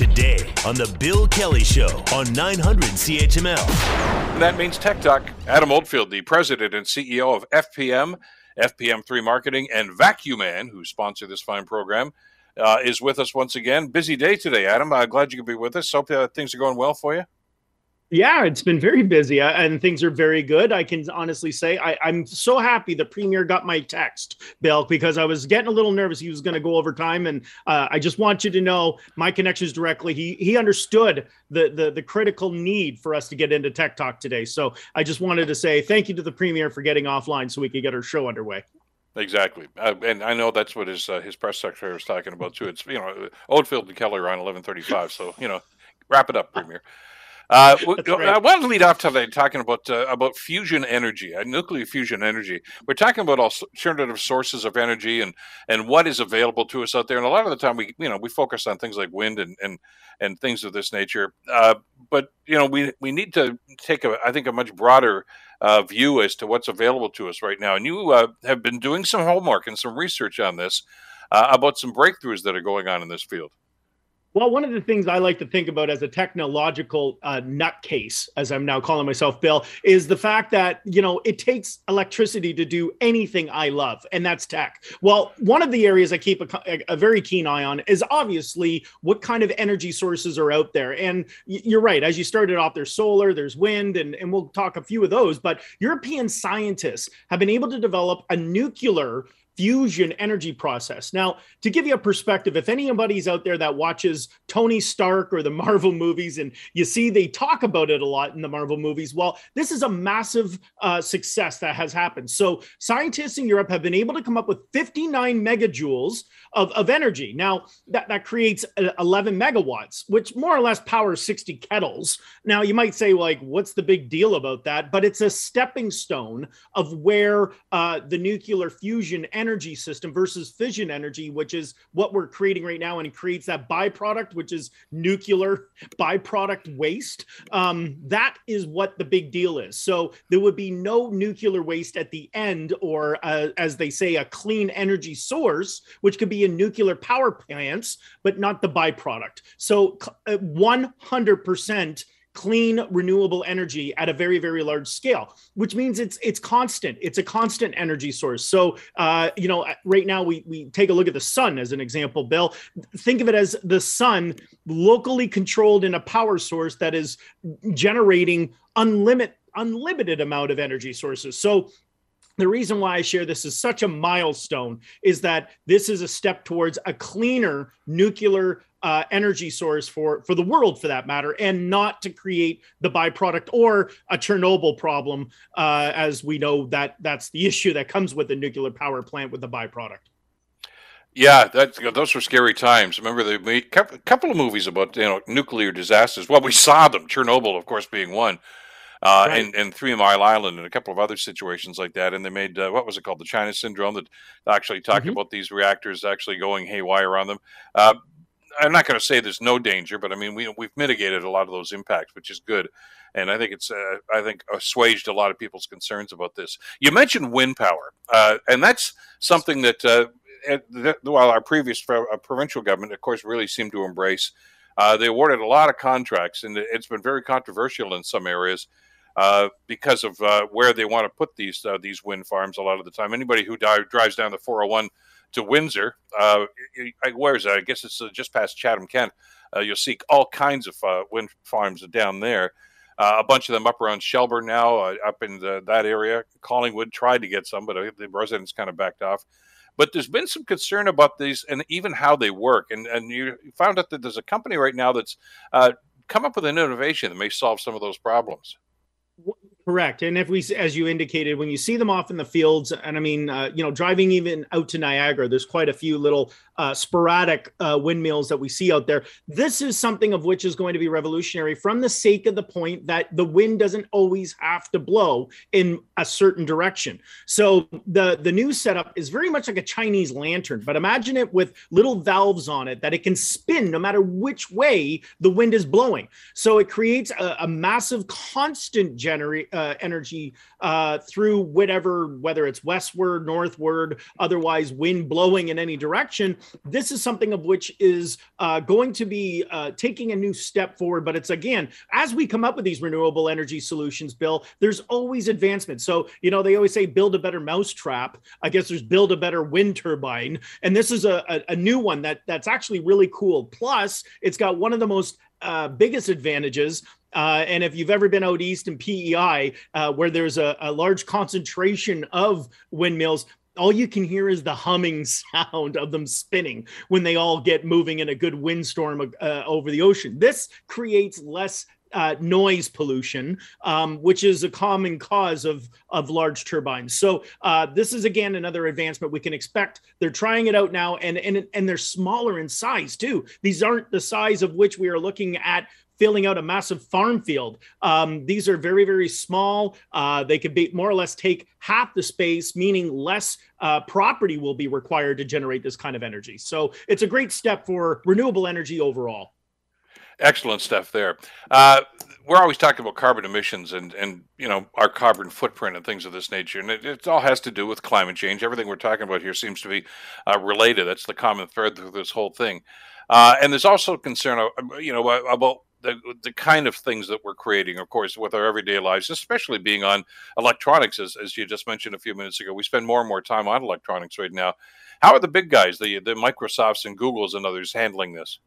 today on The Bill Kelly Show on 900 CHML. And that means Tech Talk. Adam Oldfield, the president and CEO of FPM, FPM3 Marketing, and Vacuuman, who sponsor this fine program, uh, is with us once again. Busy day today, Adam. Uh, glad you could be with us. Hope uh, things are going well for you. Yeah, it's been very busy uh, and things are very good. I can honestly say I, am so happy the premier got my text, Bill, because I was getting a little nervous. He was going to go over time, and uh, I just want you to know my connections directly. He he understood the, the the critical need for us to get into tech talk today. So I just wanted to say thank you to the premier for getting offline so we could get our show underway. Exactly, uh, and I know that's what his uh, his press secretary was talking about too. It's you know Oldfield and Kelly are on eleven thirty five, so you know wrap it up, Premier. Uh, I want to lead off today talking about uh, about fusion energy, uh, nuclear fusion energy. We're talking about alternative sources of energy and and what is available to us out there. And a lot of the time, we you know we focus on things like wind and and and things of this nature. Uh, but you know we we need to take a I think a much broader uh, view as to what's available to us right now. And you uh, have been doing some homework and some research on this about some breakthroughs that are going on in this field. Well, one of the things I like to think about as a technological uh, nutcase, as I'm now calling myself, Bill, is the fact that you know it takes electricity to do anything I love, and that's tech. Well, one of the areas I keep a, a very keen eye on is obviously what kind of energy sources are out there. And you're right, as you started off, there's solar, there's wind, and and we'll talk a few of those. But European scientists have been able to develop a nuclear fusion energy process. Now, to give you a perspective, if anybody's out there that watches Tony Stark or the Marvel movies and you see they talk about it a lot in the Marvel movies, well, this is a massive uh, success that has happened. So, scientists in Europe have been able to come up with 59 megajoules of, of energy. Now, that, that creates uh, 11 megawatts, which more or less powers 60 kettles. Now, you might say, like, what's the big deal about that? But it's a stepping stone of where uh, the nuclear fusion energy energy system versus fission energy, which is what we're creating right now. And it creates that byproduct, which is nuclear byproduct waste. Um, that is what the big deal is. So there would be no nuclear waste at the end, or uh, as they say, a clean energy source, which could be in nuclear power plants, but not the byproduct. So 100% uh, clean renewable energy at a very very large scale which means it's it's constant. It's a constant energy source. So uh, you know right now we we take a look at the sun as an example bill. Think of it as the sun locally controlled in a power source that is generating unlimited unlimited amount of energy sources. So the reason why I share this is such a milestone is that this is a step towards a cleaner nuclear uh, energy source for for the world for that matter and not to create the byproduct or a chernobyl problem uh, as we know that that's the issue that comes with the nuclear power plant with the byproduct yeah, that those were scary times. Remember, they made a couple of movies about you know nuclear disasters. Well, we saw them. Chernobyl, of course, being one, uh, right. and and Three Mile Island, and a couple of other situations like that. And they made uh, what was it called, the China Syndrome, that actually talked mm-hmm. about these reactors actually going haywire on them. Uh, I'm not going to say there's no danger, but I mean we we've mitigated a lot of those impacts, which is good, and I think it's uh, I think assuaged a lot of people's concerns about this. You mentioned wind power, uh, and that's something that, uh, while our previous uh, provincial government, of course, really seemed to embrace. Uh, they awarded a lot of contracts, and it's been very controversial in some areas. Uh, because of where they want to put these these wind farms, a lot of the time, anybody who drives down the 401 to Windsor. Uh, where is that? I guess it's uh, just past Chatham Kent. Uh, you'll see all kinds of uh, wind farms down there. A bunch of them up around Shelburne now, up in the, that area. Collingwood tried to get some, but the residents kind of backed off. But there's been some concern about these and even how they work. And, and you found out that there's a company right now that's come up with an innovation that may solve some of those problems. Correct. And if we, as you indicated, when you see them off in the fields, and I mean, uh, you know, driving even out to Niagara, there's quite a few little uh, sporadic uh, windmills that we see out there. This is something of which is going to be revolutionary from the sake of the point that the wind doesn't always have to blow in a certain direction. So the the new setup is very much like a Chinese lantern, but imagine it with little valves on it that it can spin no matter which way the wind is blowing. So it creates a, a massive constant generate uh, energy uh, through whatever, whether it's westward, northward, otherwise wind blowing in any direction. This is something of which is uh, going to be uh, taking a new step forward. But it's again, as we come up with these renewable energy solutions, Bill, there's always advancement. So, you know, they always say build a better mousetrap. I guess there's build a better wind turbine. And this is a, a, a new one that that's actually really cool. Plus, it's got one of the most uh, biggest advantages. Uh, and if you've ever been out east in PEI, uh, where there's a, a, large concentration of windmills, all you can hear is the humming sound of them spinning when they all get moving in a good windstorm uh, over the ocean. This creates less uh, noise pollution, um, which is a common cause of of large turbines. So uh, this is again another advancement we can expect. They're trying it out now, and and and they're smaller in size too. These aren't the size of which we are looking at filling out a massive farm field. Um, these are very, very small. Uh, they could be more or less take half the space, meaning less uh, property will be required to generate this kind of energy. So it's a great step for renewable energy overall. Excellent stuff there. Uh, we're always talking about carbon emissions and, and you know our carbon footprint and things of this nature, and it, it all has to do with climate change. Everything we're talking about here seems to be uh, related. That's the common thread through this whole thing. Uh, and there's also concern, uh, you know, about the the kind of things that we're creating, of course, with our everyday lives, especially being on electronics, as, as you just mentioned a few minutes ago. We spend more and more time on electronics right now. How are the big guys, the the Microsofts and Googles and others, handling this?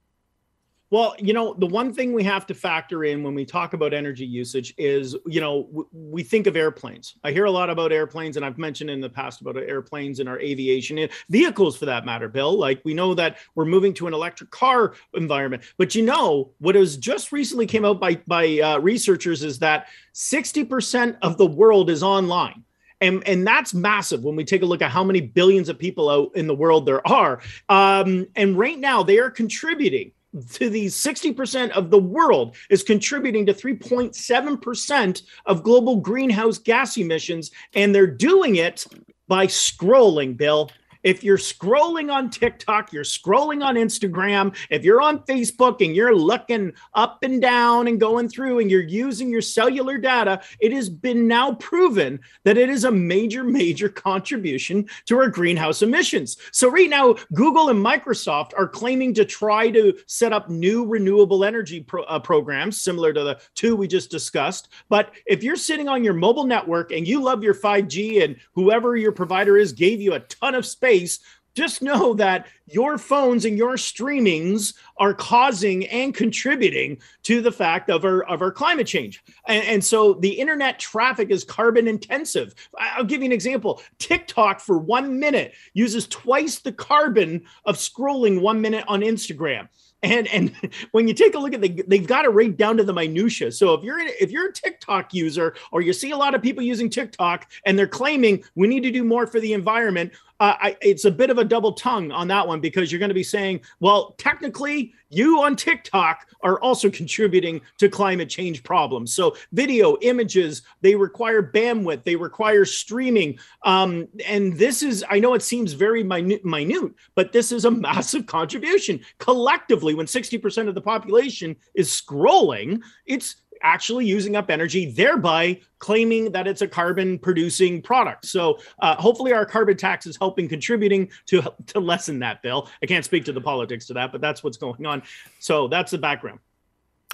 Well, you know, the one thing we have to factor in when we talk about energy usage is, you know, w- we think of airplanes. I hear a lot about airplanes, and I've mentioned in the past about airplanes and our aviation and vehicles for that matter, Bill. Like we know that we're moving to an electric car environment. But you know, what has just recently came out by, by uh, researchers is that 60% of the world is online. And, and that's massive when we take a look at how many billions of people out in the world there are. Um, and right now, they are contributing to these 60% of the world is contributing to 3.7% of global greenhouse gas emissions. And they're doing it by scrolling, Bill. If you're scrolling on TikTok, you're scrolling on Instagram, if you're on Facebook and you're looking up and down and going through and you're using your cellular data, it has been now proven that it is a major, major contribution to our greenhouse emissions. So, right now, Google and Microsoft are claiming to try to set up new renewable energy pro- uh, programs similar to the two we just discussed. But if you're sitting on your mobile network and you love your 5G and whoever your provider is gave you a ton of space, space, just know that your phones and your streamings are causing and contributing to the fact of our of our climate change. And, and, so the internet traffic is carbon intensive. I'll give you an example. Tiktok for one minute uses twice the carbon of scrolling one minute on instagram. And and when you take a look at the they've got it right down to the minutia so if you're if you're a tiktok user or you see a lot of people using tiktok and they're claiming we need to do more for the environment I, it's a bit of a double tongue on that one because you're going to be saying well technically you on tiktok are also contributing to climate change problems. So video images they require bandwidth they require streaming. Um, and this is i know it seems very minute, minute but this is a massive contribution. Collectively when 60% of the population is scrolling it's actually using up energy, thereby claiming that it's a carbon producing product. So uh, hopefully our carbon tax is helping contributing to to lessen that bill. I can't speak to the politics to that, but that's what's going on. So that's the background.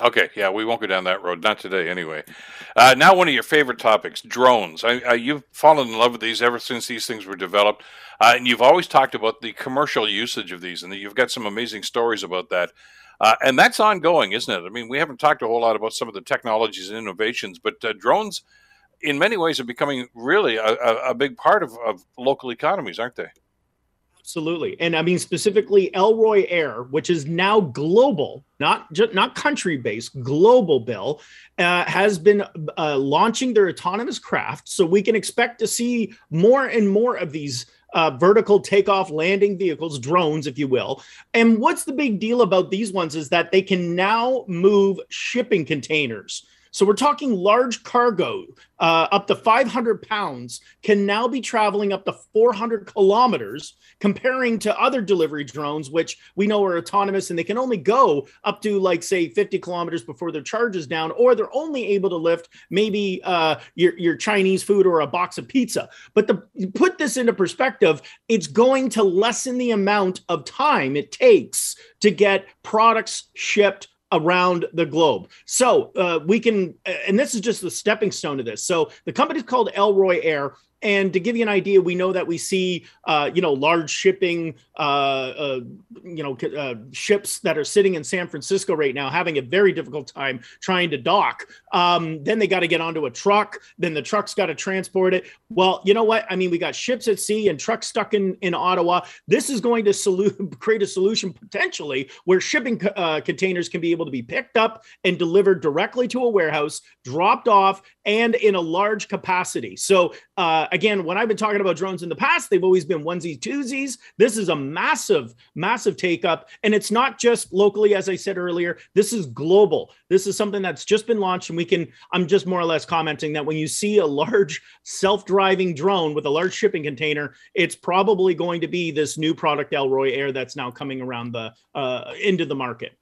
Okay, yeah, we won't go down that road. Not today, anyway. Uh, now, one of your favorite topics: drones. I, I, you've fallen in love with these ever since these things were developed, uh, and you've always talked about the commercial usage of these, and you've got some amazing stories about that. Uh, and that's ongoing, isn't it? I mean, we haven't talked a whole lot about some of the technologies and innovations, but uh, drones, in many ways, are becoming really a, a, a big part of, of local economies, aren't they? Absolutely, and I mean specifically Elroy Air, which is now global, not just not country based, global. Bill uh, has been uh, launching their autonomous craft, so we can expect to see more and more of these uh, vertical takeoff landing vehicles, drones, if you will. And what's the big deal about these ones is that they can now move shipping containers. So we're talking large cargo, uh, up to 500 pounds, can now be traveling up to 400 kilometers, comparing to other delivery drones, which we know are autonomous and they can only go up to like say 50 kilometers before their charge is down, or they're only able to lift maybe uh, your your Chinese food or a box of pizza. But to put this into perspective, it's going to lessen the amount of time it takes to get products shipped around the globe. So uh, we can, and this is just the stepping stone to this. So the company is called Elroy Air. And to give you an idea, we know that we see, uh, you know, large shipping, uh, uh, you know, uh, ships that are sitting in San Francisco right now having a very difficult time trying to dock. Um, then they got to get onto a truck. Then the truck's got to transport it. Well, you know what? I mean, we got ships at sea and trucks stuck in in Ottawa. This is going to solu- create a solution potentially where shipping uh, containers can be able to be picked up and delivered directly to a warehouse, dropped off, and in a large capacity. So uh, again, when I've been talking about drones in the past, they've always been onesies, twosies. This is a massive, massive take up. And it's not just locally, as I said earlier, this is global. This is something that's just been launched. And we can, I'm just more or less commenting that when you see a large self driving drone with a large shipping container, it's probably going to be this new product, Elroy Air, that's now coming around the, uh, into the market.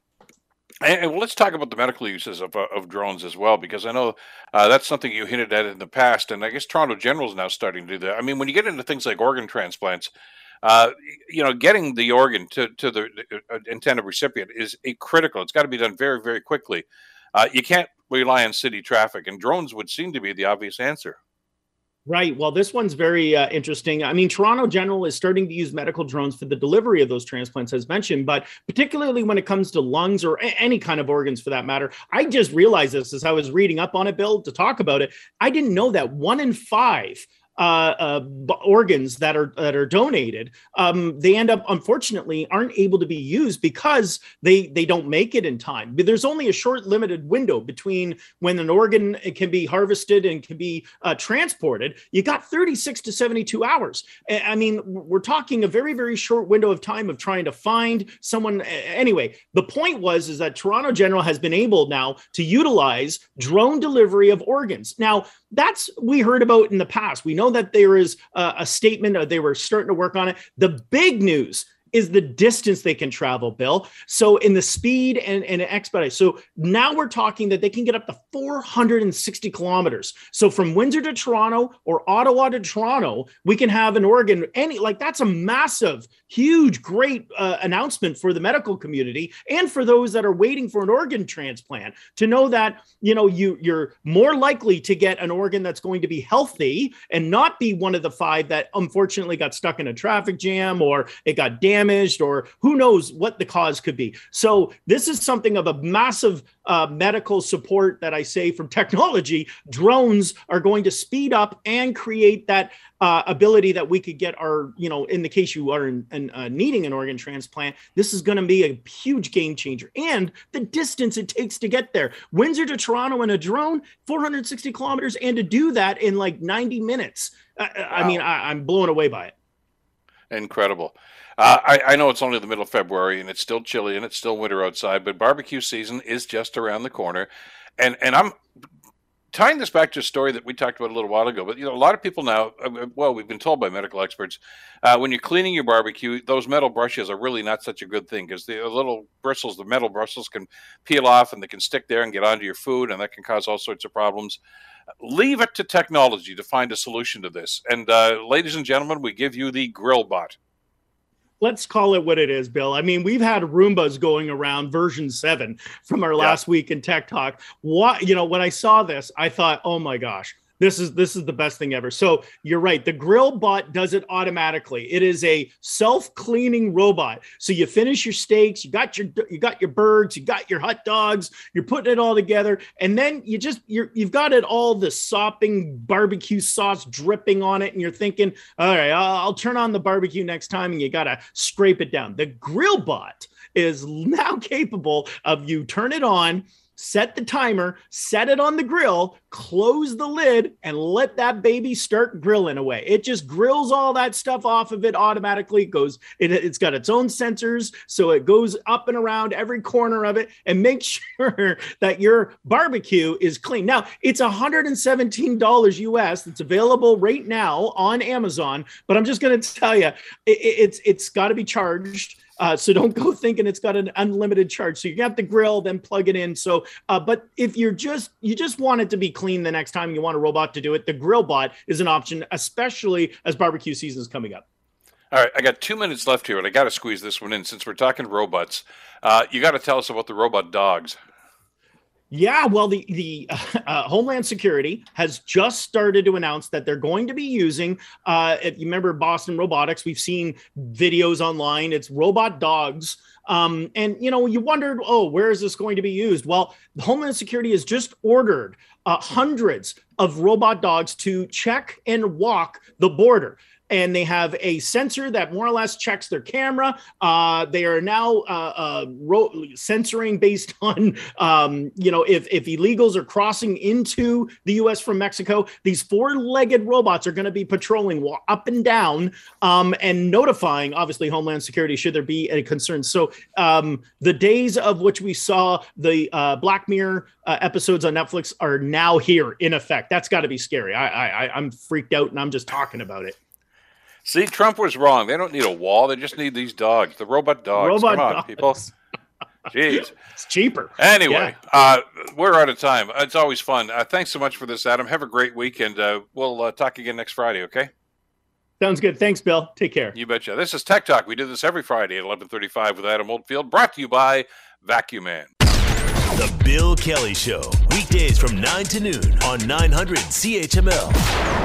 And, and well, let's talk about the medical uses of, uh, of drones as well, because I know uh, that's something you hinted at in the past, and I guess Toronto General is now starting to do that. I mean, when you get into things like organ transplants, uh, you know, getting the organ to to the uh, intended recipient is critical. It's got to be done very, very quickly. Uh, you can't rely on city traffic, and drones would seem to be the obvious answer. Right. Well, this one's very uh, interesting. I mean, Toronto General is starting to use medical drones for the delivery of those transplants, as mentioned, but particularly when it comes to lungs or a- any kind of organs for that matter. I just realized this as I was reading up on it, Bill, to talk about it. I didn't know that one in five uh, uh, organs that are that are donated, um, they end up unfortunately aren't able to be used because they they don't make it in time. But there's only a short limited window between when an organ can be harvested and can be uh, transported. You got 36 to 72 hours. I mean, we're talking a very very short window of time of trying to find someone. Anyway, the point was is that Toronto General has been able now to utilize drone delivery of organs. Now that's we heard about in the past. We know that there is a, a statement, they were starting to work on it. The big news is the distance they can travel, Bill. So in the speed and, and expedite. So now we're talking that they can get up to 460 kilometers. So from Windsor to Toronto or Ottawa to Toronto, we can have an organ any like that's a massive, huge, great uh, announcement for the medical community and for those that are waiting for an organ transplant to know that you know you you're more likely to get an organ that's going to be healthy and not be one of the five that unfortunately got stuck in a traffic jam or it got damaged damaged or who knows what the cause could be. So this is something of a massive uh, medical support that I say from technology. Drones are going to speed up and create that uh, ability that we could get our, you know, in the case you are in, in, uh, needing an organ transplant, this is going to be a huge game changer. And the distance it takes to get there, Windsor to Toronto in a drone, 460 kilometers, and to do that in like 90 minutes. Wow. I mean, I, I'm blown away by it. Incredible. Uh, I, I, know it's only the middle of February and it's still chilly and it's still winter outside, but barbecue season is just around the corner. And and I'm tying this back to a story that we talked about a little while ago. But you know, a lot of people now, uh, uh, well, we've been told by medical experts, uh, when you're cleaning your barbecue, those metal brushes are really not such a good thing because the little bristles, the metal bristles, can peel off and they can stick there and get onto your food, and that can cause all sorts of problems. Leave it to technology to find a solution to this. And uh, ladies and gentlemen, we give you the GrillBot let's call it what it is, Bill. I mean, we've had Roombas going around version seven from our last yeah. week in Tech Talk. What you know, when I saw this, I thought, oh my gosh, this is this is the best thing ever. So you're right. The grill bot does it automatically. It is a self-cleaning robot. So you finish your steaks, you got your you got your birds, you got your hot dogs, you're putting it all together, and then you just you're you've got it all the sopping barbecue sauce dripping on it, and you're thinking, all right, I'll, I'll turn on the barbecue next time, and you gotta scrape it down. The grill bot is now capable of you turn it on set the timer, set it on the grill, close the lid, and let that baby start grilling away. It just grills all that stuff off of it automatically. It goes, it, it's got its own sensors, so it goes up and around every corner of it and make sure that your barbecue is clean. Now, it's $117 US that's available right now on Amazon, but I'm just going to tell you, it, it's it's got to be charged uh, so don't go thinking it's got an unlimited charge. So you have to grill, then plug it in. So, uh, but if you're just you just want it to be clean the next time you want a robot to do it, the grill bot is an option, especially as barbecue season is coming up. All right, I got two minutes left here, and I got to squeeze this one in since we're talking robots. Uh, you got to tell us about the robot dogs. Yeah, well, the the uh, Homeland Security has just started to announce that they're going to be using. Uh, if you remember Boston Robotics, we've seen videos online. It's robot dogs, um, and you know you wondered, oh, where is this going to be used? Well, Homeland Security has just ordered uh, hundreds of robot dogs to check and walk the border and they have a sensor that more or less checks their camera. Uh, they are now uh, uh, ro- censoring based on, um, you know, if, if illegals are crossing into the U.S. from Mexico. These four-legged robots are going to be patrolling up and down um, and notifying, obviously, Homeland Security should there be a concern. So um, the days of which we saw the uh, Black Mirror uh, episodes on Netflix are now here in effect. That's got to be scary. I, I I'm freaked out and I'm just talking about it. See, Trump was wrong. They don't need a wall. They just need these dogs, the robot dogs. Robot Come on, dogs. people. Jeez. It's cheaper. Anyway, yeah. uh, we're out of time. It's always fun. Uh, thanks so much for this, Adam. Have a great weekend. Uh, we'll uh, talk again next Friday, okay? Sounds good. Thanks, Bill. Take care. You betcha. This is Tech Talk. We do this every Friday at 1135 with Adam Oldfield, brought to you by Vacuum Man. The Bill Kelly Show, weekdays from 9 to noon on 900 CHML.